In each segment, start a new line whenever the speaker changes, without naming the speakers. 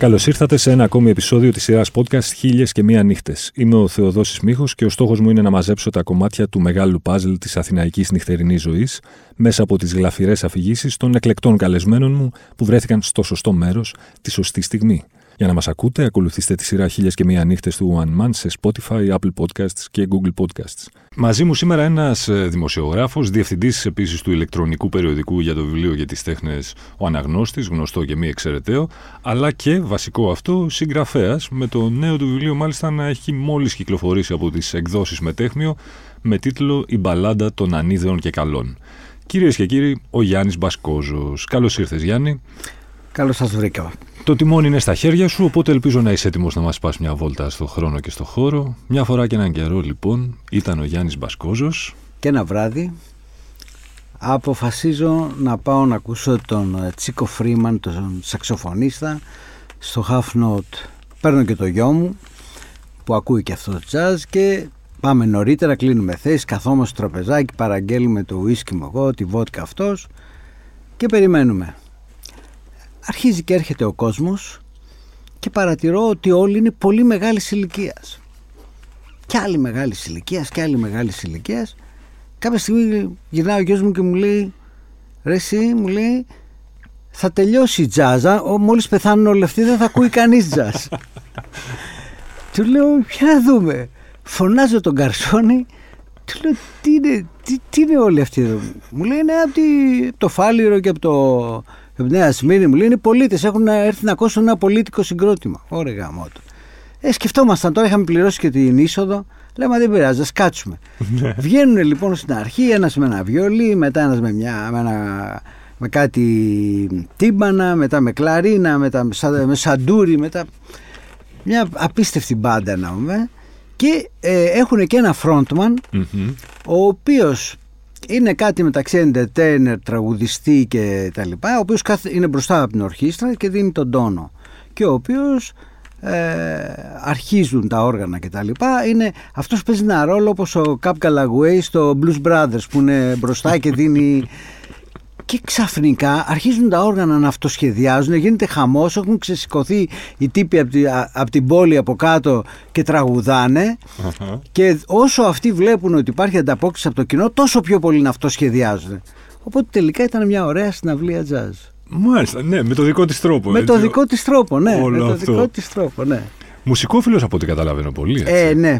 Καλώς ήρθατε σε ένα ακόμη επεισόδιο της σειράς podcast Χίλιες και Μία Νύχτες. Είμαι ο Θεοδόσης Μίχο και ο στόχος μου είναι να μαζέψω τα κομμάτια του μεγάλου παζλ της αθηναϊκής νυχτερινής ζωής μέσα από τις γλαφυρές αφηγήσεις των εκλεκτών καλεσμένων μου που βρέθηκαν στο σωστό μέρος τη σωστή στιγμή. Για να μας ακούτε, ακολουθήστε τη σειρά Χίλιες και Μία Νύχτες του One Man σε Spotify, Apple Podcasts και Google Podcasts. Μαζί μου σήμερα ένας δημοσιογράφος, διευθυντής επίσης του ηλεκτρονικού περιοδικού για το βιβλίο για τις τέχνες Ο Αναγνώστης, γνωστό και μη εξαιρεταίο, αλλά και βασικό αυτό, συγγραφέας, με το νέο του βιβλίο μάλιστα να έχει μόλις κυκλοφορήσει από τις εκδόσεις Μετέχμιο με τίτλο Η μπαλάντα των ανίδεων και καλών. Κυρίες και κύριοι, ο Γιάννης Μπασκόζος. Καλώς ήρθες, Γιάννη.
Καλώς σας βρήκα.
Το τιμόνι είναι στα χέρια σου, οπότε ελπίζω να είσαι έτοιμος να μας πας μια βόλτα στο χρόνο και στο χώρο. Μια φορά και έναν καιρό, λοιπόν, ήταν ο Γιάννης Μπασκόζος.
Και ένα βράδυ αποφασίζω να πάω να ακούσω τον ε, Τσίκο Φρήμαν, τον σαξοφωνίστα, στο Half Note. Παίρνω και το γιο μου που ακούει και αυτό το jazz και πάμε νωρίτερα, κλείνουμε θέση, καθόμαστε στο τραπεζάκι, παραγγέλνουμε το ουίσκι μου εγώ, τη βότκα αυτός και περιμένουμε αρχίζει και έρχεται ο κόσμος και παρατηρώ ότι όλοι είναι πολύ μεγάλης ηλικίας. Και άλλοι μεγάλης ηλικίας και άλλοι μεγάλης ηλικίας. Κάποια στιγμή γυρνάει ο γιος μου και μου λέει Ρε εσύ, μου λέει θα τελειώσει η τζάζα, μόλις πεθάνουν όλοι αυτοί δεν θα ακούει κανείς τζάζ. του λέω, για να δούμε. Φωνάζω τον Καρσόνη, του λέω, τι είναι, τι, τι είναι όλοι αυτοί εδώ; Μου λέει, ναι, από το Φάληρο και από το από Νέα Σμύρνη μου λέει είναι πολίτες. Έχουν έρθει να ακούσουν ένα πολίτικο συγκρότημα. Ωραία γαμότο. Ε, σκεφτόμασταν τώρα, είχαμε πληρώσει και την είσοδο. Λέμε δεν πειράζει, ας κάτσουμε. Ναι. Βγαίνουν λοιπόν στην αρχή ένας με ένα βιολί, μετά ένας με, μια, με, ένα, με κάτι τύμπανα, μετά με κλαρίνα, μετά με σαντούρι, μετά. Μια απίστευτη μπάντα να πούμε. Και ε, έχουν και ένα frontman, ο οποίος είναι κάτι μεταξύ entertainer, τραγουδιστή και τα λοιπά, ο οποίος είναι μπροστά από την ορχήστρα και δίνει τον τόνο και ο οποίος ε, αρχίζουν τα όργανα και τα λοιπά. Είναι αυτός που παίζει ένα ρόλο όπως ο Cap Galagway στο Blues Brothers που είναι μπροστά και δίνει και ξαφνικά αρχίζουν τα όργανα να αυτοσχεδιάζουν, γίνεται χαμός, έχουν ξεσηκωθεί οι τύποι από, τη, από την πόλη από κάτω και τραγουδανε και όσο αυτοί βλέπουν ότι υπάρχει ανταπόκριση από το κοινό, τόσο πιο πολύ να αυτοσχεδιάζουν. Οπότε τελικά ήταν μια ωραία συναυλία jazz.
Μάλιστα, ναι, με το δικό της τρόπο.
Με το δικό της τρόπο, ναι. με το δικό της τρόπο, ναι.
Μουσικόφιλος από ό,τι καταλαβαίνω πολύ. Έτσι.
Ε, ναι.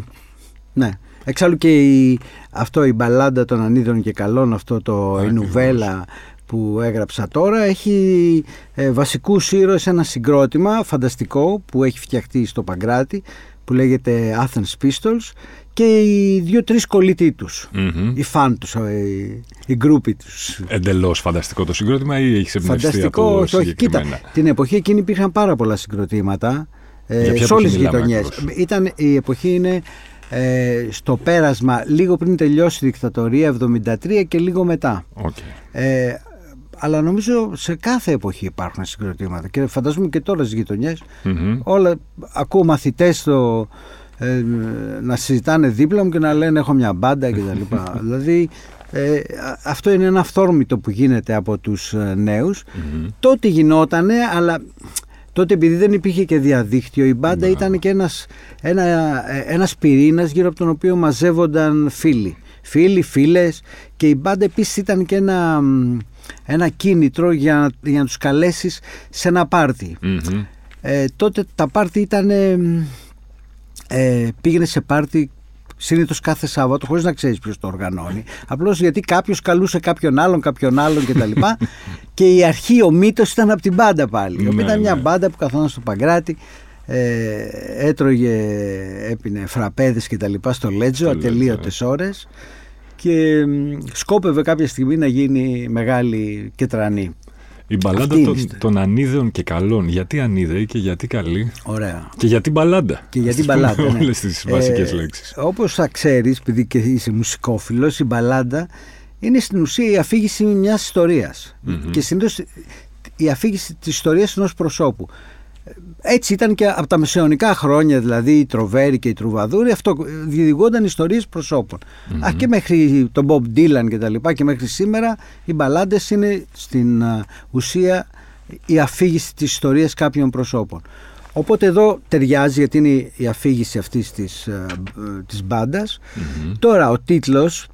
ναι. Εξάλλου και η, αυτό η μπαλάντα των ανίδων και καλών, αυτό το η νουβέλα που έγραψα τώρα έχει ε, βασικούς ήρωες ένα συγκρότημα φανταστικό που έχει φτιαχτεί στο Παγκράτη που λέγεται Athens Pistols και οι δύο-τρεις κολλητοί τους, mm-hmm. οι φαν τους, οι, οι γκρούποι τους.
Εντελώς φανταστικό το συγκρότημα ή έχεις εμπνευστεί φανταστικό, από όχι,
κοίτα, την εποχή εκείνη υπήρχαν πάρα πολλά συγκροτήματα ε, σε όλες τις γειτονιές. Ήταν, η εποχή είναι ε, στο πέρασμα λίγο πριν τελειώσει η δικτατορία 73 και λίγο μετά.
Okay.
Ε, αλλά νομίζω σε κάθε εποχή υπάρχουν συγκροτήματα και φαντάζομαι και τώρα στις γειτονιες όλα ακούω μαθητές ε, να συζητάνε δίπλα μου και να λένε έχω μια μπάντα κτλ. δηλαδή ε, αυτό είναι ένα αυθόρμητο που γίνεται από τους ε, νεους τότε γινότανε αλλά τότε επειδή δεν υπήρχε και διαδίκτυο η μπάντα ναι. ήταν και ένας, ένα, ε, ένας πυρήνας γύρω από τον οποίο μαζεύονταν φίλοι φίλοι, φίλες και η μπάντα επίσης ήταν και ένα ένα κίνητρο για, για να τους καλέσεις σε ένα πάρτι. Ε, τότε τα πάρτι ήταν... Ε, πήγαινε σε πάρτι συνήθως κάθε Σάββατο, χωρίς να ξέρεις ποιος το οργανώνει. Απλώς γιατί κάποιος καλούσε κάποιον άλλον, κάποιον άλλον κτλ. Και, και η αρχή, ο μύτος ήταν από την μπάντα πάλι. Ναι, ήταν μια ναι. μπάντα που καθόταν στο Παγκράτη, ε, έτρωγε, έπινε φραπέδες και τα λοιπά στο Λέτζο, ατελείωτες ώρες και σκόπευε κάποια στιγμή να γίνει μεγάλη και τρανή.
Η μπαλάντα των, των ανίδεων και καλών. Γιατί ανίδεοι και γιατί καλή;
Ωραία.
Και γιατί μπαλάντα;
Και γιατί μπαλάντα. Ναι.
Όλες τις βασικές ε, λέξεις.
Όπως θα ξέρεις, επειδή και είσαι μουσικόφιλος, η μπαλάντα είναι στην ουσία η αφήγηση μιας Και συνήθως η αφήγηση της ιστορίας ενός προσώπου. Έτσι ήταν και από τα μεσαιωνικά χρόνια, δηλαδή οι Τροβέροι και οι Τρουβαδούροι, αυτό διηγούνταν ιστορίες προσώπων. Mm-hmm. Α, και μέχρι τον Bob Dylan και τα λοιπά και μέχρι σήμερα οι μπαλάντες είναι στην ουσία η αφήγηση της ιστορίας κάποιων προσώπων. Οπότε εδώ ταιριάζει γιατί είναι η αφήγηση αυτής της, ε, της μπαντας Τώρα ο τίτλος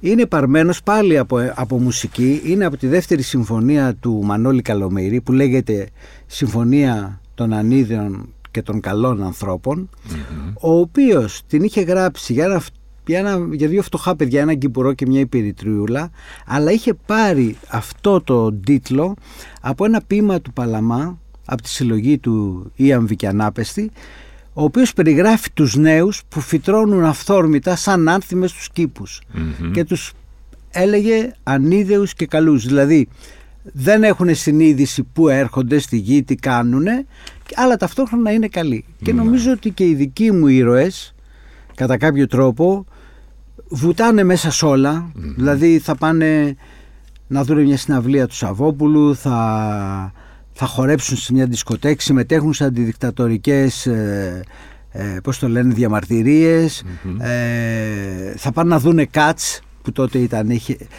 είναι παρμένος πάλι από, από μουσική, είναι από τη δεύτερη συμφωνία του Μανώλη Καλομήρη που λέγεται Συμφωνία των Ανίδεων και των Καλών ο οποίος την είχε γράψει για ένα για, ένα, για δύο φτωχά παιδιά, ένα γκυμπουρό και μια υπηρετριούλα, αλλά είχε πάρει αυτό το τίτλο από ένα ποίημα του Παλαμά, από τη συλλογή του Ιαμβη και Ανάπεστη, ο οποίος περιγράφει τους νέους που φυτρώνουν αυθόρμητα σαν άνθιμες στους κηπους και τους έλεγε ανίδεους και καλούς. Δηλαδή δεν έχουν συνείδηση που έρχονται στη γη, τι κάνουν, αλλά ταυτόχρονα είναι καλοί. Και ναι. νομίζω ότι και οι δικοί μου ήρωες, κατά κάποιο τρόπο, βουτάνε μέσα σε όλα. Δηλαδή θα πάνε να δουν μια συναυλία του Σαββόπουλου, θα, θα χορέψουν σε μια δισκοτέκη, συμμετέχουν σε αντιδικτατορικές ε, ε, πώς το λένε, διαμαρτυρίες, ε, θα πάνε να δούνε κάτς που τότε ήταν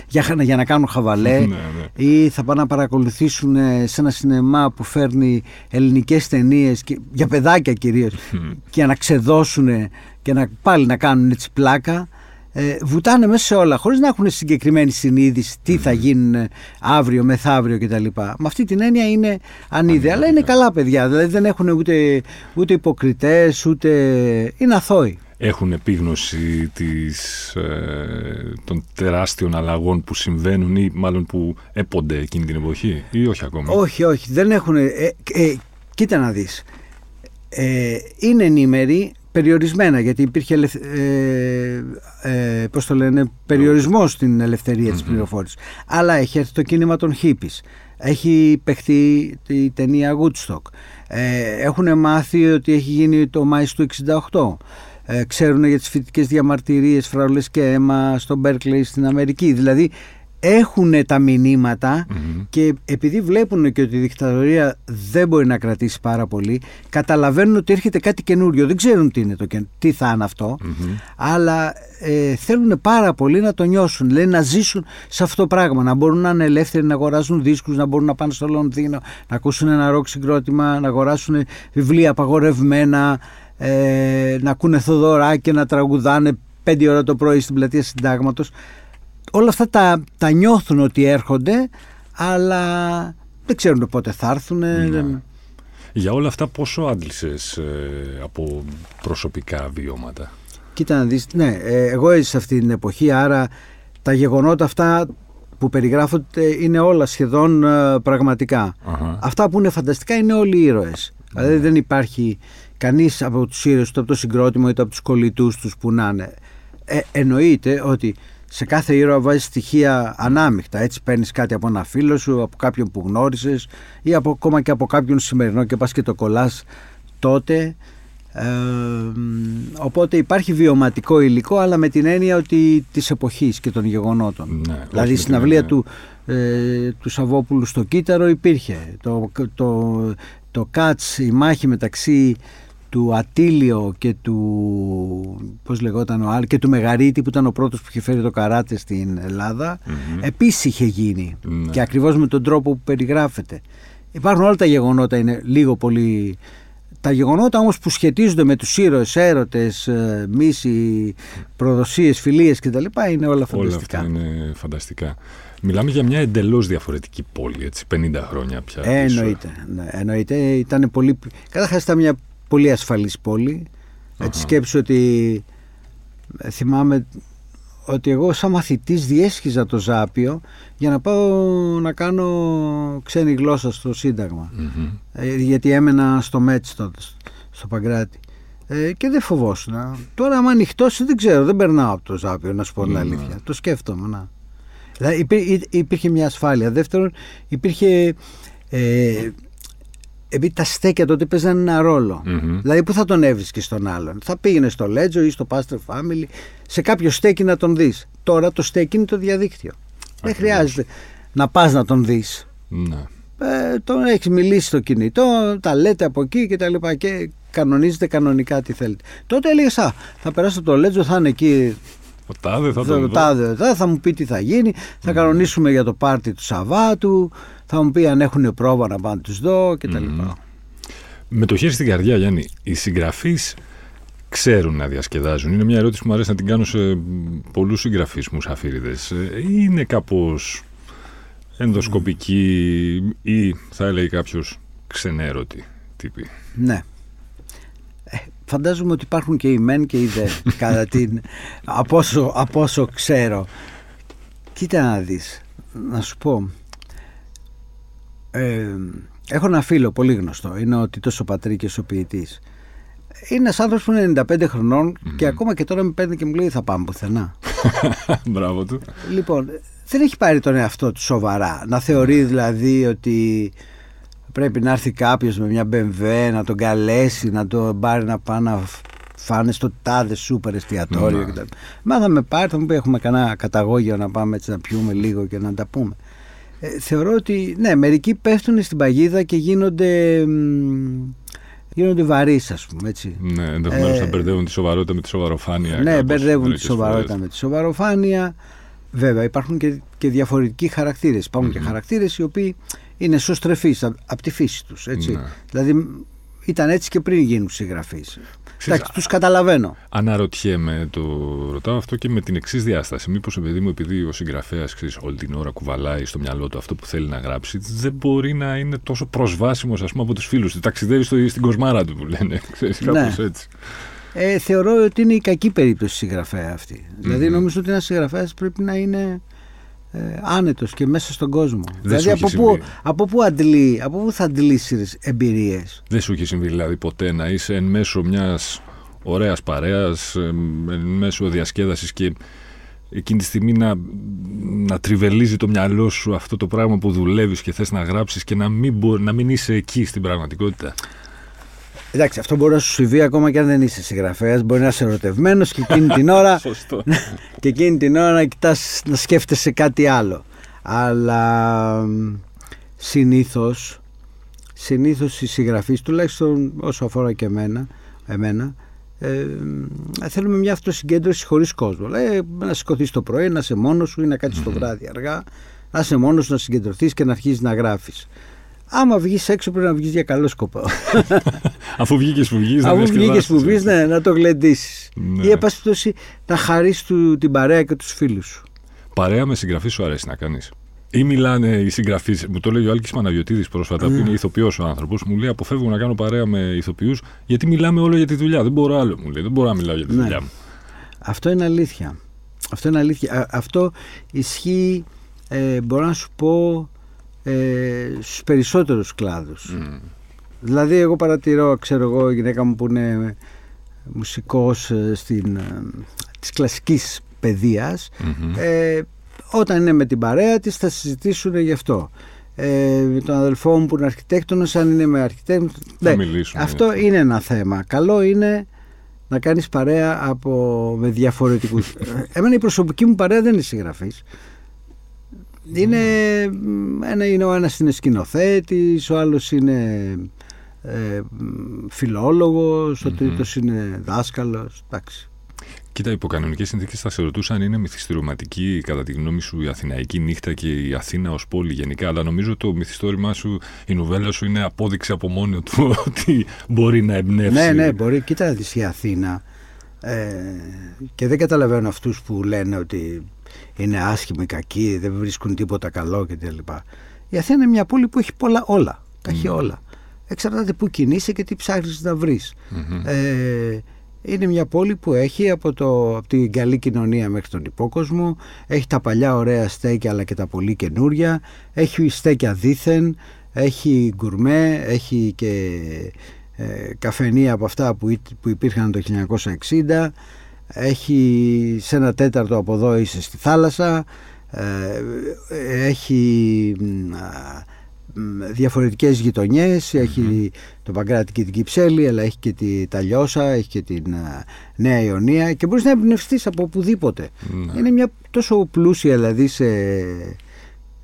για, για να κάνουν χαβαλέ ναι, ναι. ή θα πάνε να παρακολουθήσουν ε, σε ένα σινεμά που φέρνει ελληνικές ταινίες και, για παιδάκια κυρίως και να ξεδώσουν και να, πάλι να κάνουν έτσι πλάκα ε, βουτάνε μέσα σε όλα χωρίς να έχουν συγκεκριμένη συνείδηση τι θα γίνουν αύριο, μεθαύριο κτλ. Με αυτή την έννοια είναι ανίδια, αλλά είναι καλά παιδιά, δηλαδή δεν έχουν ούτε, ούτε υποκριτές, ούτε είναι αθώοι.
Έχουν επίγνωση της, ε, των τεράστιων αλλαγών που συμβαίνουν ή μάλλον που έπονται εκείνη την εποχή ή όχι ακόμα;
Όχι, όχι, δεν έχουν. Ε, ε, κοίτα να δεις. Ε, είναι ενήμεροι περιορισμένα γιατί υπήρχε ε, ε, πώς το λένε, περιορισμός στην ελευθερία mm-hmm. της πληροφόρησης. Αλλά έχει έρθει το κίνημα των χίπης. Έχει παιχτεί η ταινία Woodstock. Ε, έχουν μάθει ότι έχει γίνει το Μάη του 68. Ε, ξέρουν για τις φοιτητικές διαμαρτυρίες φραουλές και αίμα στο Μπέρκλεϊ στην Αμερική. Δηλαδή έχουν τα μηνυματα και επειδή βλέπουν και ότι η δικτατορία δεν μπορεί να κρατήσει πάρα πολύ, καταλαβαίνουν ότι έρχεται κάτι καινούριο. Δεν ξέρουν τι, είναι το, τι θα είναι αλλά ε, θέλουν πάρα πολύ να το νιώσουν. Λένε να ζήσουν σε αυτό το πράγμα, να μπορούν να είναι ελεύθεροι, να αγοράζουν δίσκους, να μπορούν να πάνε στο Λονδίνο, να ακούσουν ένα ροκ συγκρότημα, να αγοράσουν βιβλία απαγορευμένα, ε, να ακούνε θοδωράκια, να τραγουδάνε πέντε ώρα το πρωί στην πλατεία συντάγματος όλα αυτά τα, τα νιώθουν ότι έρχονται αλλά δεν ξέρουν πότε θα έρθουν. Ναι.
Για όλα αυτά πόσο άντλησες ε, από προσωπικά βιώματα;
Κοίτα να δεις, ναι, ε, εγώ έζησα σε αυτή την εποχή άρα τα γεγονότα αυτά που περιγράφονται είναι όλα σχεδόν ε, πραγματικα Αυτά που είναι φανταστικά είναι όλοι οι ήρωες. Δηλαδή δεν υπάρχει κανείς από τους ήρωες, είτε από το συγκρότημα είτε από τους κολλητούς τους που να είναι. εννοείται ότι σε κάθε ήρωα βάζεις στοιχεία ανάμεικτα. Έτσι παίρνεις κάτι από ένα φίλο σου, από κάποιον που γνώρισες ή από, ακόμα και από κάποιον σημερινό και πας και το κολλάς τότε. Ε, οπότε υπάρχει βιωματικό υλικό αλλά με την έννοια ότι της εποχής και των γεγονότων ναι, δηλαδή στην αυλία του, ε, του Σαββόπουλου στο Κύτταρο υπήρχε το, το, το, Κάτς η μάχη μεταξύ του Ατήλιο και του πώς λεγόταν ο Άλλη και του Μεγαρίτη που ήταν ο πρώτος που είχε φέρει το καράτε στην Ελλάδα mm-hmm. επίσης είχε γίνει ναι. και ακριβώς με τον τρόπο που περιγράφεται υπάρχουν όλα τα γεγονότα είναι λίγο πολύ τα γεγονότα όμως που σχετίζονται με τους ήρωες, έρωτες, ε, μίση, προδοσίες, φιλίες κτλ. είναι όλα φανταστικά.
Όλα αυτά είναι φανταστικά. Μιλάμε για μια εντελώς διαφορετική πόλη, έτσι, 50 χρόνια πια.
Ε, εννοείται. Ναι, εννοείται. Ήταν πολύ. Καταρχάς ήταν μια πολύ ασφαλής πόλη. Έτσι σκέψου ότι ε, θυμάμαι ότι εγώ σαν μαθητής διέσχιζα το Ζάπιο για να πάω να κάνω ξένη γλώσσα στο συνταγμα ε, γιατί έμενα στο Μέτς τότε, στο Παγκράτη. Ε, και δεν φοβόσουν. Τώρα, άμα ανοιχτό, δεν ξέρω, δεν περνάω από το Ζάπιο, να σου πω την αλήθεια. Το σκέφτομαι. Να. Δηλαδή, υπήρχε μια ασφάλεια. Δεύτερον, υπήρχε ε, επειδή τα στέκια τότε παίζαν ένα Δηλαδή, πού θα τον έβρισκες στον άλλον; Θα πήγαινε στο Λέτζο ή στο Pastor Family, σε κάποιο στέκι να τον δεις. Τώρα το στέκι είναι το διαδίκτυο. Δεν χρειάζεται να πας να τον δεις. Ναι. Ε, τον έχεις μιλήσει στο κινητό, τα λέτε από εκεί και τα λοιπά και κανονίζετε κανονικά τι θέλετε. Τότε έλεγες, Α, θα περάσω το Λέτζο, θα είναι εκεί
ο τάδε θα τον
τάδε, θα μου πει τι θα γίνει, θα mm. κανονίσουμε για το πάρτι του Σαββάτου, θα μου πει αν έχουν πρόβα να πάνε τους δω κτλ. Mm.
Με το χέρι στην καρδιά, Γιάννη, οι συγγραφείς ξέρουν να διασκεδάζουν. Είναι μια ερώτηση που μου αρέσει να την κάνω σε πολλούς συγγραφείς μουσαφίριδες. Ε, είναι κάπως ενδοσκοπική ή θα έλεγε κάποιος ξενέρωτη τύπη;
Ναι. Ε, φαντάζομαι ότι υπάρχουν και οι μεν και οι δε κατά την, από, όσο, από όσο ξέρω. Κοίτα να δεις, να σου πω. Ε, έχω ένα φίλο πολύ γνωστό, είναι ο Τίτος ο Πατρίκης ο ποιητής. Είναι ένα άνθρωπος που είναι 95 χρονων και ακόμα και τώρα με παίρνει και μου λέει θα πάμε πουθενά.
Μπράβο του.
Λοιπόν, δεν έχει πάρει τον εαυτό του σοβαρά. Να θεωρεί δηλαδή ότι πρέπει να έρθει κάποιος με μια BMW να τον καλέσει, να τον πάρει να πάει να φάνε στο τάδε σούπερ εστιατόριο mm. κτλ. Μα θα με πάρει, θα μου πει: Έχουμε κανένα καταγόγιο να πάμε έτσι να πιούμε λίγο και να τα πούμε. Ε, θεωρώ ότι ναι, μερικοί πέφτουν στην παγίδα και γίνονται. Γίνονται βαρύς, ας πούμε. Έτσι.
Ναι, ενδεχομένως ε, να μπερδεύουν τη σοβαρότητα με τη σοβαροφάνεια.
Ναι, μπερδεύουν τη σοβαρότητα με τη σοβαροφάνεια. Βέβαια, υπάρχουν και, και διαφορετικοί χαρακτήρες. και χαρακτήρες οι οποίοι είναι σωστρεφεί από τη φύση τους. Ναι. Δηλαδή, ήταν έτσι και πριν γίνουν συγγραφείς. Εντάξει, τους καταλαβαίνω.
Αναρωτιέμαι, το ρωτάω αυτό και με την εξής διάσταση. Μήπως επειδή μου, επειδή ο συγγραφέας όλη την ώρα κουβαλάει στο μυαλό του αυτό που θέλει να γράψει, δεν μπορεί να είναι τόσο προσβάσιμος από τους φίλους του. Ταξιδεύει στο, στην κοσμάρα του, που λένε. Ξέρεις, ναι. έτσι.
Ε, θεωρώ ότι είναι η κακή περίπτωση συγγραφέα αυτή. Mm-hmm. Δηλαδή, νομίζω ότι ένας συγγραφέας πρέπει να είναι ε, άνετος και μέσα στον κόσμο.
Δεν
δηλαδή από πού, από πού αντλεί, από πού θα αντλήσεις εμπειρίες;
Δεν σου έχει συμβεί δηλαδή ποτέ να είσαι εν μέσω μιας ωραίας παρέας, εν μέσω διασκέδασης και εκείνη τη στιγμή να, να τριβελίζει το μυαλό σου αυτό το πράγμα που δουλεύεις και θες να γράψεις και να μην, να μην είσαι εκεί στην πραγματικότητα;
Εντάξει, αυτό μπορεί να σου συμβεί ακόμα και αν δεν είσαι συγγραφέας. Μπορεί να είσαι ερωτευμένος και εκείνη την ώρα. και εκείνη την ώρα να κοιτάς να σκέφτεσαι κάτι άλλο. Αλλά συνήθως συνήθως οι συγγραφείς τουλάχιστον όσο αφορά και εμένα, εμένα ε, θέλουμε μια αυτοσυγκέντρωση χωρίς κόσμο ε, να σηκωθείς το πρωί, να είσαι μόνος σου ή να κάτσεις το βράδυ αργά να είσαι μόνος σου να συγκεντρωθείς και να αρχίσεις να γράφεις Άμα βγεις έξω πρέπει να βγεις για καλό σκοπό.
Αφού βγήκες που βγει,
Αφού βγήκες που βγεις, ναι, να το γλεντήσεις. Ναι. Ή εν να χαρείς την παρέα και τους φίλους σου.
Παρέα με συγγραφή σου αρέσει να κάνεις. Ή μιλάνε οι συγγραφείς, μου το λέει ο Άλκης Παναγιοτήδη πρόσφατα, που είναι ηθοποιός ο άνθρωπος, μου λέει: Αποφεύγω να κάνω παρέα με ηθοποιούς, γιατί μιλάμε όλο για τη δουλειά. Δεν μπορώ άλλο, μου λέει. Δεν μπορώ να μιλάω για τη ναι. δουλειά μου.
Αυτό είναι αλήθεια. Αυτό είναι αλήθεια. Αυτό ισχύει, ε, μπορώ να σου πω, ε, στους περισσότερους κλάδους. Δηλαδή εγώ παρατηρώ, ξέρω εγώ, η γυναίκα μου που είναι μουσικός ε, στην, ε, της κλασικής ε, όταν είναι με την παρέα της θα συζητήσουν γι' αυτό. Ε, με τον αδελφό μου που είναι αρχιτέκτονος, αν είναι με αρχιτέκτονο.
Ναι,
αυτό είναι ένα θέμα. Καλό είναι να κάνεις παρέα από, με διαφορετικούς. Εμένα η προσωπική μου παρέα δεν είναι συγγραφής. Είναι, ένα, είναι ο ένας είναι σκηνοθέτης, ο άλλος είναι ε, φιλόλογος, ο τρίτος είναι δάσκαλος, εντάξει.
Κοίτα, υπό κανονικέ συνθήκε θα σε ρωτούσα αν είναι μυθιστορηματική, κατά τη γνώμη σου, η Αθηναϊκή νύχτα και η Αθήνα ως πόλη γενικά. Αλλά νομίζω το μυθιστόρημά σου, η νουβέλα σου είναι απόδειξη από μόνο του ότι μπορεί να εμπνεύσει.
Ναι, ναι, μπορεί. Κοίτα, η Αθήνα. Ε, και δεν καταλαβαίνω αυτούς που λένε ότι είναι άσχημοι, κακοί, δεν βρίσκουν τίποτα καλό κτλ. Η Αθήνα είναι μια πόλη που έχει πολλά όλα. Τα έχει όλα. Εξαρτάται πού κινείσαι και τι ψάχνεις να βρεις. Ε, είναι μια πόλη που έχει από, το, από την καλή κοινωνία μέχρι τον υπόκοσμο, έχει τα παλιά ωραία στέκια αλλά και τα πολύ καινούρια, έχει στέκια δίθεν, έχει γκουρμέ, έχει και ε, καφενεία από αυτά που, που υπήρχαν το 1960, έχει σε ένα τέταρτο από εδώ είσαι στη θάλασσα. Ε, έχει διαφορετικές γειτονιές έχει το Παγκράτη και την Κυψέλη αλλά έχει και τη, τα Λιώσα έχει και την Νέα Ιωνία και μπορείς να εμπνευστείς από οπουδήποτε ναι. είναι μια τόσο πλούσια δηλαδή σε,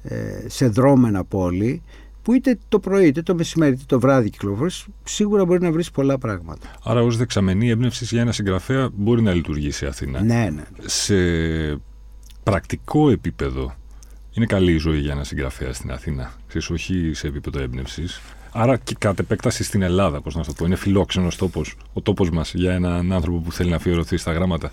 ε, σε δρόμενα πόλη που είτε το πρωί, είτε το μεσημέρι, είτε το βράδυ κυκλοφορείς, σίγουρα μπορεί να βρεις πολλά πράγματα.
Άρα, ως δεξαμενή έμπνευση για ένα συγγραφέα μπορεί να λειτουργήσει η Αθήνα.
Ναι, ναι.
Σε πρακτικό επίπεδο, είναι καλή η ζωή για ένα συγγραφέα στην Αθήνα. Ξέρεις, όχι σε επίπεδο έμπνευσης. Άρα και κατ' επέκταση στην Ελλάδα, πώς να το πω. Είναι φιλόξενος τόπος, ο τόπος μας για έναν άνθρωπο που θέλει να αφιερωθεί στα γράμματα.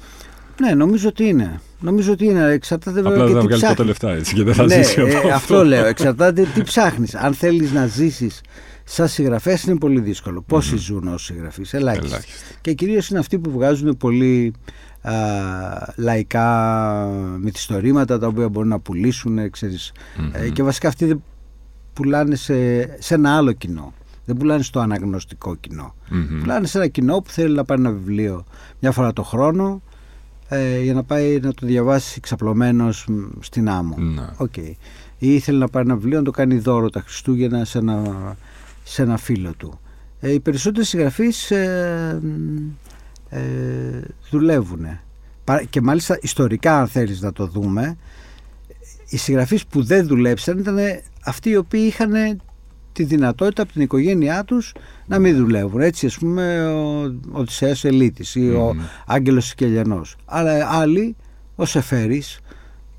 Ναι, νομίζω ότι είναι. Νομίζω ότι είναι. Εξαρτάται
βέβαια. Απλά δεν θα βγάλει τότε λεφτά έτσι και δεν θα
ναι,
ζήσει
ε, αυτό. λέω. Εξαρτάται τι ψάχνεις. Αν θέλεις να ζήσεις σαν συγγραφέας είναι πολύ δύσκολο. Πόσοι mm. ζουν ως συγγραφείς, ελάχιστοι. Και κυρίως είναι αυτοί που βγάζουν πολύ α, λαϊκά μυθιστορήματα τα οποία μπορούν να πουλήσουν. Ξέρεις. Ε, και βασικά αυτοί δεν πουλάνε σε, σε ένα άλλο κοινό. Δεν πουλάνε στο αναγνωστικό κοινό. Mm-hmm. Πουλάνε σε ένα κοινό που θέλει να πάρει ένα βιβλίο μια φορά το χρόνο ε, για να πάει να το διαβάσει ξαπλωμένος στην άμμο. Okay. Ή θέλει να πάρει ένα βιβλίο να το κάνει δώρο τα Χριστούγεννα σε ένα, σε ένα φίλο του. Ε, οι περισσότεροι συγγραφείς ε, ε, δουλεύουν. Και μάλιστα ιστορικά αν θέλεις να το δούμε, οι συγγραφείς που δεν δουλέψαν ήταν αυτοί οι οποίοι είχαν τη δυνατότητα από την οικογένειά τους να μην δουλεύουν. Έτσι ας πούμε ο Οδυσσέας Ελίτης ή ο Άγγελος Σικελιανός. Αλλά άλλοι, ο Σεφέρης,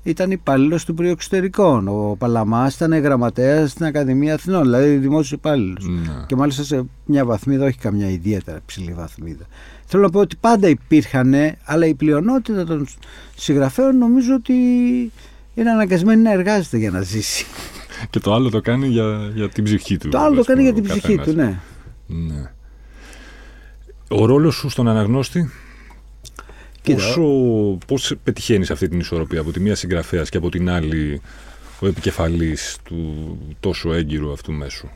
ήταν υπάλληλος του Υπουργείου Εξωτερικών. Ο Παλαμάς ήταν γραμματέας στην Ακαδημία Αθηνών, δηλαδή δημόσιος υπάλληλος. Ναι. Και μάλιστα σε μια βαθμίδα, όχι καμιά ιδιαίτερα ψηλή βαθμίδα. Θέλω να πω ότι πάντα υπήρχαν, αλλά η πλειονότητα των συγγραφέων νομίζω ότι είναι αναγκασμένη να εργάζεται για να ζήσει.
Και το άλλο το κάνει για, για την ψυχή του.
Το άλλο το κάνει για την ψυχή του, ναι. ναι.
Ο ρόλος σου στον αναγνώστη; Πόσο, πώς πετυχαίνεις αυτή την ισορροπία από τη μία συγγραφέας και από την άλλη ο επικεφαλής του τόσο έγκυρου αυτού μέσου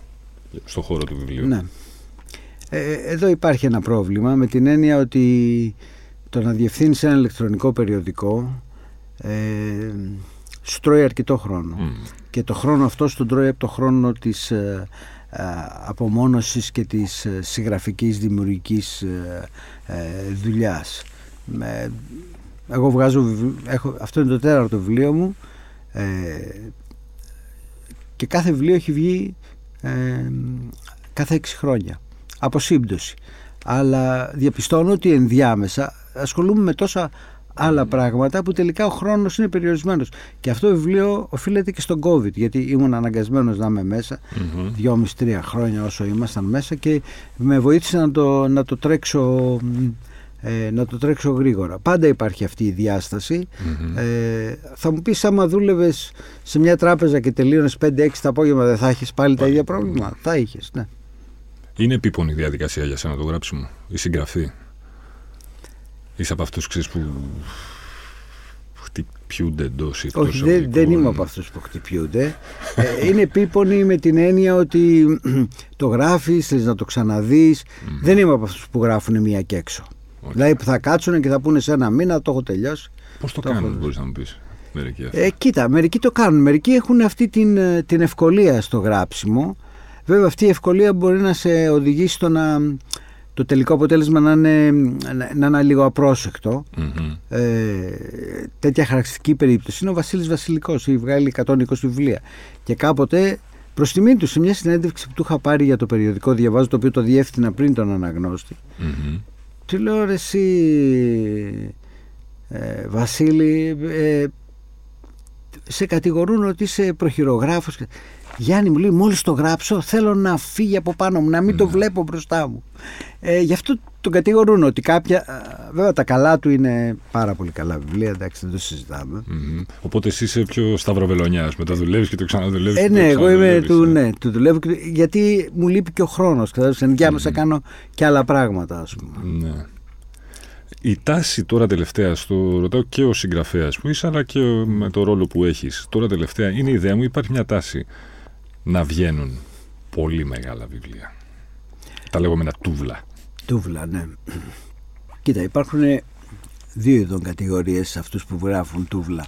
στο χώρο του βιβλίου;
Ναι. Ε, εδώ υπάρχει ένα πρόβλημα με την έννοια ότι το να διευθύνεις ένα ηλεκτρονικό περιοδικό ε, σου τρώει αρκετό χρόνο. Και το χρόνο αυτό στον τρώει από το χρόνο της ε, ε, απομόνωσης και της ε, συγγραφικής δημιουργικής ε, ε δουλειάς. εγώ βγάζω, έχω, αυτό είναι το τέταρτο βιβλίο μου και κάθε βιβλίο έχει βγει κάθε έξι χρόνια από σύμπτωση. Αλλά διαπιστώνω ότι ενδιάμεσα ασχολούμαι με τόσα άλλα πράγματα που τελικά ο χρόνος είναι περιορισμένος. Και αυτό το βιβλίο οφείλεται και στον COVID, γιατί ήμουν αναγκασμένος να είμαι μέσα mm-hmm. δυόμιση-τρία χρόνια όσο ήμασταν μέσα και με βοήθησε να το, να το τρέξω. Ε, να το τρέξω γρήγορα. Πάντα υπάρχει αυτή η διασταση Ε, θα μου πεις, άμα δούλευες σε μια τράπεζα και τελείωνες 5-6 το απόγευμα, δεν θα έχεις πάλι, τα ίδια πρόβλημα; Θα είχες, ναι.
Είναι επίπονη η διαδικασία για σένα το γράψιμο, η συγγραφή. Είσαι από αυτούς που χτυπιούνται εντός ή
Όχι, δεν, δεν είμαι από αυτούς που χτυπιούνται. ε, είναι επίπονη με την έννοια ότι το γράφεις, θες να το ξαναδείς. Δεν είμαι από αυτούς που γράφουν μία και έξω. Okay. Δηλαδή που θα κάτσουν και θα πούνε σε ένα μήνα το έχω τελειώσει.
Πώς το, το κάνουν, μπορείς να μου πεις.
Μερικοί ε, κοίτα, μερικοί το κάνουν. Μερικοί έχουν αυτή την, ε, την ευκολία στο γράψιμο. Βέβαια αυτή η ευκολία μπορεί να σε οδηγήσει στο να το τελικό αποτέλεσμα να είναι, να είναι λίγο απρόσεκτο. Mm-hmm. Ε, τέτοια χαρακτηριστική περίπτωση είναι ο Βασίλης Βασιλικός, έχει βγάλει 120 βιβλία. Και κάποτε προς τιμή του σε μια συνέντευξη που του είχα πάρει για το περιοδικό διαβάζω, το οποίο το διεύθυνα πριν τον αναγνώστη, mm-hmm. του λέω ρε εσύ ε, Βασίλη, ε, σε κατηγορούν ότι είσαι προχειρογράφος. Γιάννη μου λέει μόλις το γράψω θέλω να φύγει από πάνω μου, να μην το ναι. βλέπω μπροστά μου. Ε, γι' αυτό τον κατηγορούν ότι κάποια. Βέβαια τα καλά του είναι πάρα πολύ καλά βιβλία, εντάξει, δεν το συζητάμε. Mm-hmm.
Οπότε εσύ είσαι πιο σταυροβελονιάς. Μετά δουλεύεις και το ξαναδουλεύεις.
Ε, ναι, εγώ είμαι του. Ναι, του δουλεύω. Γιατί μου λείπει και ο χρόνος. Ενδιάμεσα mm-hmm. κάνω και άλλα πράγματα, ας πούμε. Ναι.
Η τάση τώρα τελευταία, στο ρωτάω και ο συγγραφέας που είσαι, αλλά και με το ρόλο που έχεις. Τώρα τελευταία είναι η ιδέα μου, υπάρχει μια τάση να βγαίνουν πολύ μεγάλα βιβλία. Τα λεγόμενα τούβλα.
Τούβλα, ναι. Κοίτα, υπάρχουν δύο ειδών κατηγορίες σε αυτούς που γράφουν τούβλα.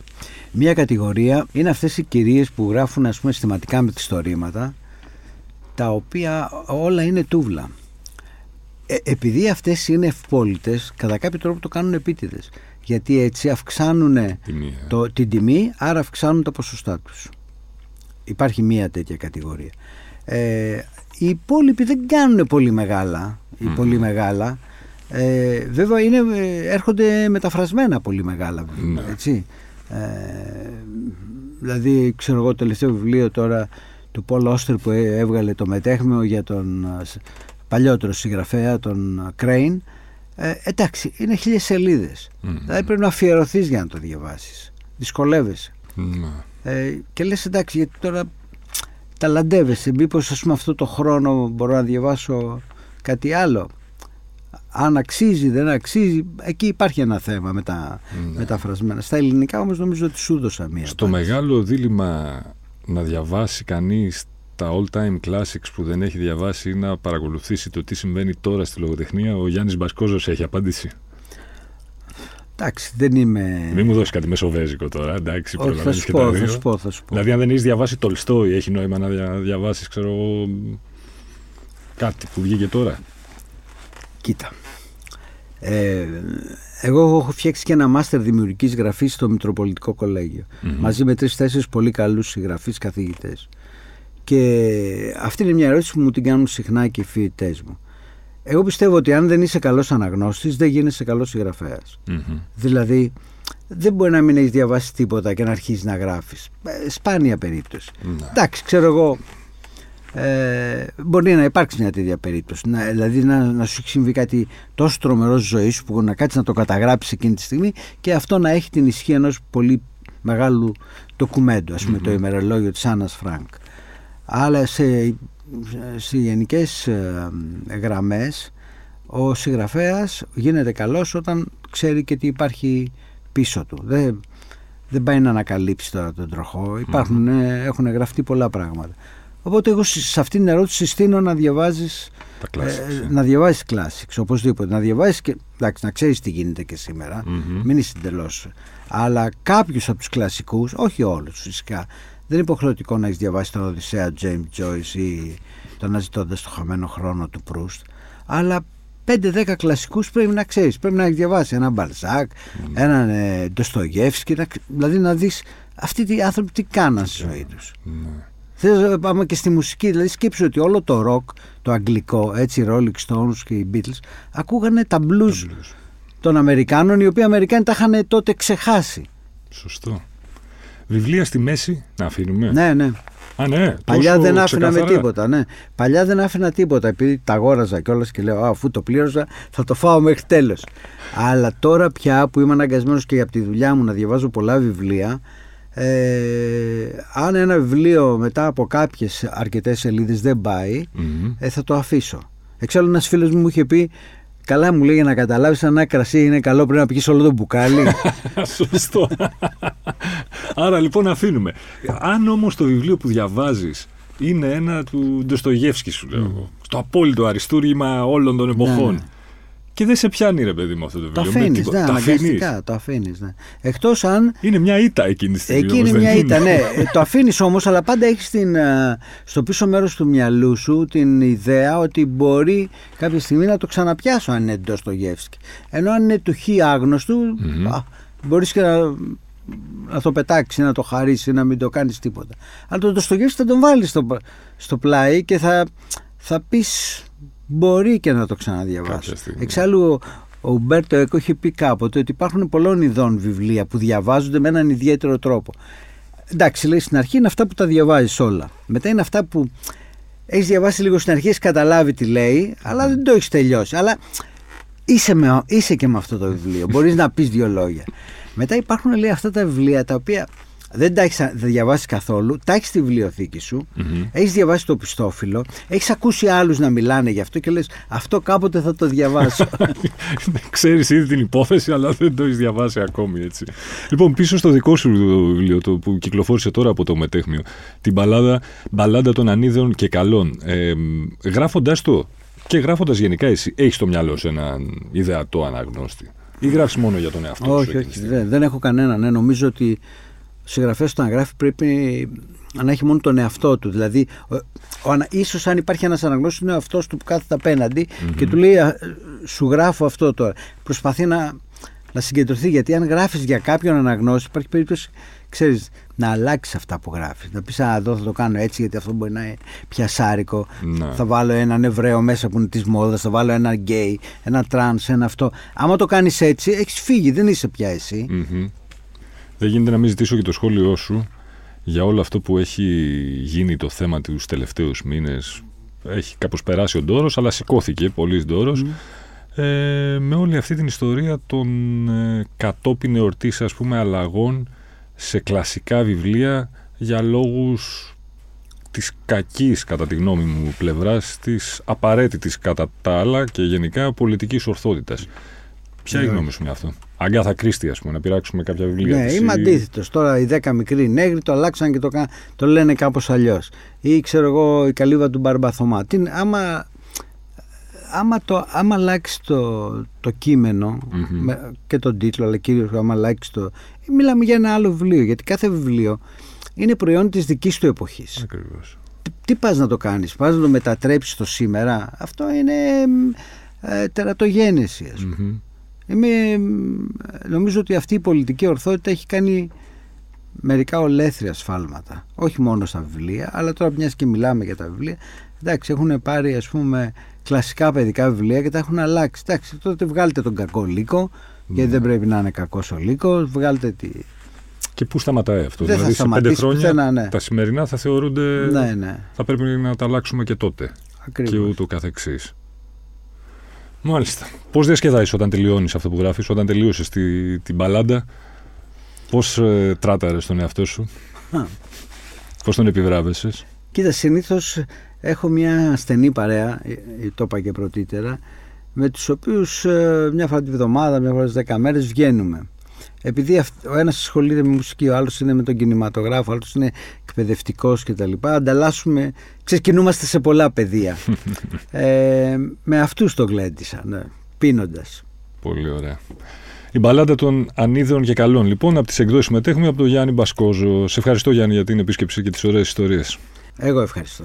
Μία κατηγορία είναι αυτές οι κυρίες που γράφουν ας πούμε συστηματικά με τις τα οποία όλα είναι τούβλα. Ε, επειδή αυτές είναι ευπόλυτες, κατά κάποιο τρόπο το κάνουν επίτηδες. Γιατί έτσι αυξάνουν ε. το, την τιμή, άρα αυξάνουν τα ποσοστά τους. Υπάρχει μία τέτοια κατηγορία. Ε, οι υπόλοιποι δεν κάνουν πολύ μεγάλα. Οι πολύ μεγάλα. Ε, βέβαια είναι, ε, έρχονται μεταφρασμένα πολύ μεγάλα βιβλία. Ναι. Έτσι. Ε, δηλαδή, ξέρω εγώ, το τελευταίο βιβλίο τώρα του Πολ Όστερ που έβγαλε το μετέχμιο για τον παλιότερο συγγραφέα, τον Κρέιν. Ε, εντάξει, είναι χίλιες σελίδες. Mm. Δηλαδή πρέπει να αφιερωθείς για να το διαβάσεις. Δυσκολεύεσαι. Mm. Ε, και λες εντάξει, γιατί τώρα ταλαντεύεσαι. Μήπως ας πούμε αυτό το χρόνο μπορώ να διαβάσω κάτι άλλο. Αν αξίζει, δεν αξίζει, εκεί υπάρχει ένα θέμα με τα ναι. μεταφρασμένα. Στα ελληνικά όμως νομίζω ότι σου δώσα μία.
Στο μεγάλο δίλημα να διαβάσει κανείς τα all-time classics που δεν έχει διαβάσει ή να παρακολουθήσει το τι συμβαίνει τώρα στη λογοτεχνία, ο Γιάννης Μπασκόζος έχει απάντηση.
Εντάξει, δεν είμαι.
Μην μου δώσεις κάτι μεσοβέζικο τώρα. Εντάξει,
Όχι, θα σου, πω, θα σου πω, θα σου πω.
Δηλαδή, αν δεν έχεις διαβάσει Τολστόι, έχει νόημα να διαβάσεις, ξέρω κάτι που βγήκε τώρα.
Κοίτα. Ε, εγώ έχω φτιάξει και ένα μάστερ δημιουργικής γραφής στο Μητροπολιτικό Μαζί με τρει-τέσσερι πολύ καλούς συγγραφείς καθηγητές. Και αυτή είναι μια ερώτηση που μου την κάνουν συχνά και οι φοιτητές μου. Εγώ πιστεύω ότι αν δεν είσαι καλός αναγνώστης, δεν γίνεσαι καλός Δηλαδή, δεν μπορεί να μην έχεις διαβάσει τίποτα και να αρχίσει να γράφεις. Ε, σπάνια περίπτωση. Mm-hmm. Εντάξει, ξέρω εγώ. Ε, μπορεί να υπάρξει μια τέτοια περίπτωση. Να, δηλαδή να, να σου έχει συμβεί κάτι τόσο τρομερό στη ζωή σου που να κάτσεις να το καταγράψεις εκείνη τη στιγμή και αυτό να έχει την ισχύ ενός πολύ μεγάλου ντοκουμέντου, ας πούμε, το ημερολόγιο της Άννας Φρανκ. Αλλά σε, σε γενικές ε, γραμμές ο συγγραφέας γίνεται καλός όταν ξέρει και τι υπάρχει πίσω του. Δεν, δεν πάει να ανακαλύψει τώρα τον τροχό. Υπάρχουν, ε, έχουν γραφτεί πολλά πράγματα. Οπότε εγώ σε αυτήν την ερώτηση συστήνω να διαβάζεις
ε, ε,
να διαβάζεις classics οπωσδήποτε. Να διαβάζεις και εντάξει, να ξέρεις τι γίνεται και σήμερα. Μην είσαι εντελώς. Αλλά κάποιους από τους κλασικούς, όχι όλους φυσικά, δεν είναι υποχρεωτικό να έχεις διαβάσει τον Οδυσσέα James Joyce ή τον Αναζητώντα το χαμένο χρόνο του Προύστ. Αλλά 5-10 κλασικούς πρέπει να ξέρεις. Πρέπει να έχεις διαβάσει έναν Μπαλζάκ, mm. έναν ε, Ντοστογεύσκι, δηλαδή να δεις αυτοί οι άνθρωποι τι κάναν στη ζωή τους. Mm. Θες να πάμε και στη μουσική, δηλαδή σκέψου ότι όλο το ροκ, το αγγλικό, έτσι οι Rolling Stones και οι Beatles, ακούγανε τα blues, των Αμερικάνων, οι οποίοι Αμερικάνοι τα είχαν τότε ξεχάσει.
Σωστό. Βιβλία στη μέση να αφήνουμε.
Ναι, ναι.
Α, ναι.
Παλιά δεν άφηνα με τίποτα. Ναι. Παλιά δεν άφηνα τίποτα επειδή τα αγόραζα κιόλας και λέω αφού το πλήρωσα θα το φάω μέχρι τέλος. Αλλά τώρα πια που είμαι αναγκασμένος και από τη δουλειά μου να διαβάζω πολλά βιβλία, ε, αν ένα βιβλίο μετά από κάποιες αρκετές σελίδες δεν πάει, ε, θα το αφήσω. Εξάλλου, ένας φίλος μου είχε πει Καλά μου λέει για να καταλάβεις αν ένα κρασί είναι καλό πρέπει να πιεις όλο το μπουκάλι.
Σωστό. Άρα λοιπόν αφήνουμε. Αν όμως το βιβλίο που διαβάζεις είναι ένα του Ντοστογεύσκη, σου λέω. Mm. Στο απόλυτο αριστούργημα όλων των εποχών. Ναι, ναι. Και δεν σε πιάνει ρε παιδί μου αυτό το βιβλίο.
Το αφήνεις, ναι, αναγκαστικά το αφήνεις. Ναι. Εκτός αν.
Είναι μια ήττα εκείνη τη στιγμή.
Εκεί είναι μια ήττα, ναι. Ε, το αφήνεις όμως, αλλά πάντα έχεις ε, στο πίσω μέρος του μυαλού σου την ιδέα ότι μπορεί κάποια στιγμή να το ξαναπιάσω αν είναι το Γεύσκι. Ενώ αν είναι του χι άγνωστου, mm-hmm. μπορείς και να, να το πετάξεις, να το χαρίσεις, να μην το κάνεις τίποτα. Αλλά το Ντοστογεύσκι θα τον βάλεις στο, στο πλάι και θα, θα πεις μπορεί και να το ξαναδιαβάσω. Εξάλλου ο Ουμπέρτο Έκο είχε πει κάποτε ότι υπάρχουν πολλών ειδών βιβλία που διαβάζονται με έναν ιδιαίτερο τρόπο. Εντάξει, λέει στην αρχή είναι αυτά που τα διαβάζεις όλα. Μετά είναι αυτά που έχεις διαβάσει λίγο στην αρχή, έχεις καταλάβει τι λέει, αλλά δεν το έχεις τελειώσει. Αλλά είσαι, με, είσαι και με αυτό το βιβλίο. Μπορείς να πεις δύο λόγια. Μετά υπάρχουν λέει αυτά τα βιβλία τα οποία δεν τα έχεις διαβάσεις καθόλου, τα έχεις στη βιβλιοθήκη σου, mm-hmm. έχεις διαβάσει το πιστόφυλλο, έχεις ακούσει άλλους να μιλάνε γι' αυτό και λες: Αυτό κάποτε θα το διαβάσω.
Ξέρεις ήδη την υπόθεση, αλλά δεν το έχεις διαβάσει ακόμη έτσι. Λοιπόν, πίσω στο δικό σου βιβλίο το που κυκλοφόρησε τώρα από το Μετέχμιο, την μπαλάδα, μπαλάντα των Ανίδεων και Καλών. Ε, Γράφοντα το και γράφοντας γενικά, εσύ έχεις στο μυαλό σου έναν ιδεατό αναγνώστη. Ή γράφεις μόνο για τον εαυτό
όχι, σου. Όχι, όχι. Δεν, δεν έχω κανέναν. Ναι. Νομίζω ότι ο συγγραφέας όταν γράφει πρέπει να έχει μόνο τον εαυτό του. Δηλαδή, ίσως αν υπάρχει ένας αναγνώστης, είναι ο εαυτός του που κάθεται και του λέει Σου γράφω αυτό τώρα. Προσπαθεί να, να συγκεντρωθεί γιατί αν γράφεις για κάποιον αναγνώστη, υπάρχει περίπτωση ξέρεις, να αλλάξεις αυτά που γράφεις. Να πεις: Α, εδώ θα το κάνω έτσι, γιατί αυτό μπορεί να είναι πιασάρικο. Ναι. Θα βάλω έναν Εβραίο μέσα που είναι της μόδας, θα βάλω ένα γκέι, ένα τρανς, ένα αυτό. Άμα το κάνεις έτσι, έχεις φύγει, δεν είσαι πια εσύ.
Δεν γίνεται να μην ζητήσω και το σχόλιο σου για όλο αυτό που έχει γίνει το θέμα τους τελευταίους μήνες. Έχει κάπως περάσει ο ντόρος, αλλά σηκώθηκε πολύ ντόρος. Ε, με όλη αυτή την ιστορία των ε, κατόπιν εορτής ας πούμε αλλαγών σε κλασικά βιβλία για λόγους της κακής κατά τη γνώμη μου πλευράς της απαραίτητης κατά τα άλλα και γενικά πολιτικής ορθότητας. Ποια είναι η ναι. γνώμη σου με αυτό; Αγκάθα Κρίστη, ας πούμε, να πειράξουμε κάποια βιβλία.
Ναι, είμαι ή... αντίθετος. Τώρα οι δέκα μικροί νέγροι το αλλάξαν και το, το λένε κάπως αλλιώς. Ή ξέρω εγώ η καλύβα του Μπαρμπαθωμά. Τι, άμα, άμα, το, άμα αλλάξει το, το κειμενο με, και τον τίτλο, αλλά κυρίω άμα αλλάξει το. Μιλάμε για ένα άλλο βιβλίο. Γιατί κάθε βιβλίο είναι προϊόν της δικής του εποχής.
Ακριβώς.
Τι, τι πας να το κάνεις, πας να το μετατρέψεις το σήμερα. Αυτό είναι ε, τερατογένεση, ας πούμε. Είμαι, νομίζω ότι αυτή η πολιτική ορθότητα έχει κάνει μερικά ολέθρια σφάλματα. Όχι μόνο στα βιβλία, αλλά τώρα μιας και μιλάμε για τα βιβλία. Εντάξει, έχουν πάρει ας πούμε κλασικά παιδικά βιβλία και τα έχουν αλλάξει. Εντάξει, τότε βγάλετε τον κακό λύκο, γιατί δεν πρέπει να είναι κακός ο λύκος. Βγάλετε τη.
Και πού σταματάει αυτό, δεν δηλαδή θα σε πέντε χρόνια ναι. τα σημερινά θα θεωρούνται.
Ναι, ναι.
Θα πρέπει να τα αλλάξουμε και τότε. Ακριβώς. Και ούτω καθεξής. Μάλιστα. Πώς διασκεδάζεις όταν τελειώνεις αυτό που γράφεις, όταν τελείωσες τη, την μπαλάντα, πώς ε, τράταρες τον εαυτό σου, πώς τον επιβράβεσαι.
Κοίτα, συνήθως έχω μια στενή παρέα, ε, ε, το είπα και πρωτήτερα, με τους οποίους ε, μια φορά τη βδομάδα, μια φορά τι δέκα μέρες βγαίνουμε επειδή ο ένας ασχολείται με μουσική, ο άλλος είναι με τον κινηματογράφο, ο άλλος είναι εκπαιδευτικός κτλ. Ανταλλάσσουμε, ξεκινούμαστε σε πολλά πεδία. ε, με αυτούς το γλέντισα, ναι, πίνοντας.
Πολύ ωραία. Η μπαλάντα των Ανίδεων και Καλών, λοιπόν, από τις εκδόσεις μετέχουμε από τον Γιάννη Μπασκόζο. Σε ευχαριστώ, Γιάννη, για την επίσκεψη και τις ωραίες ιστορίες.
Εγώ ευχαριστώ.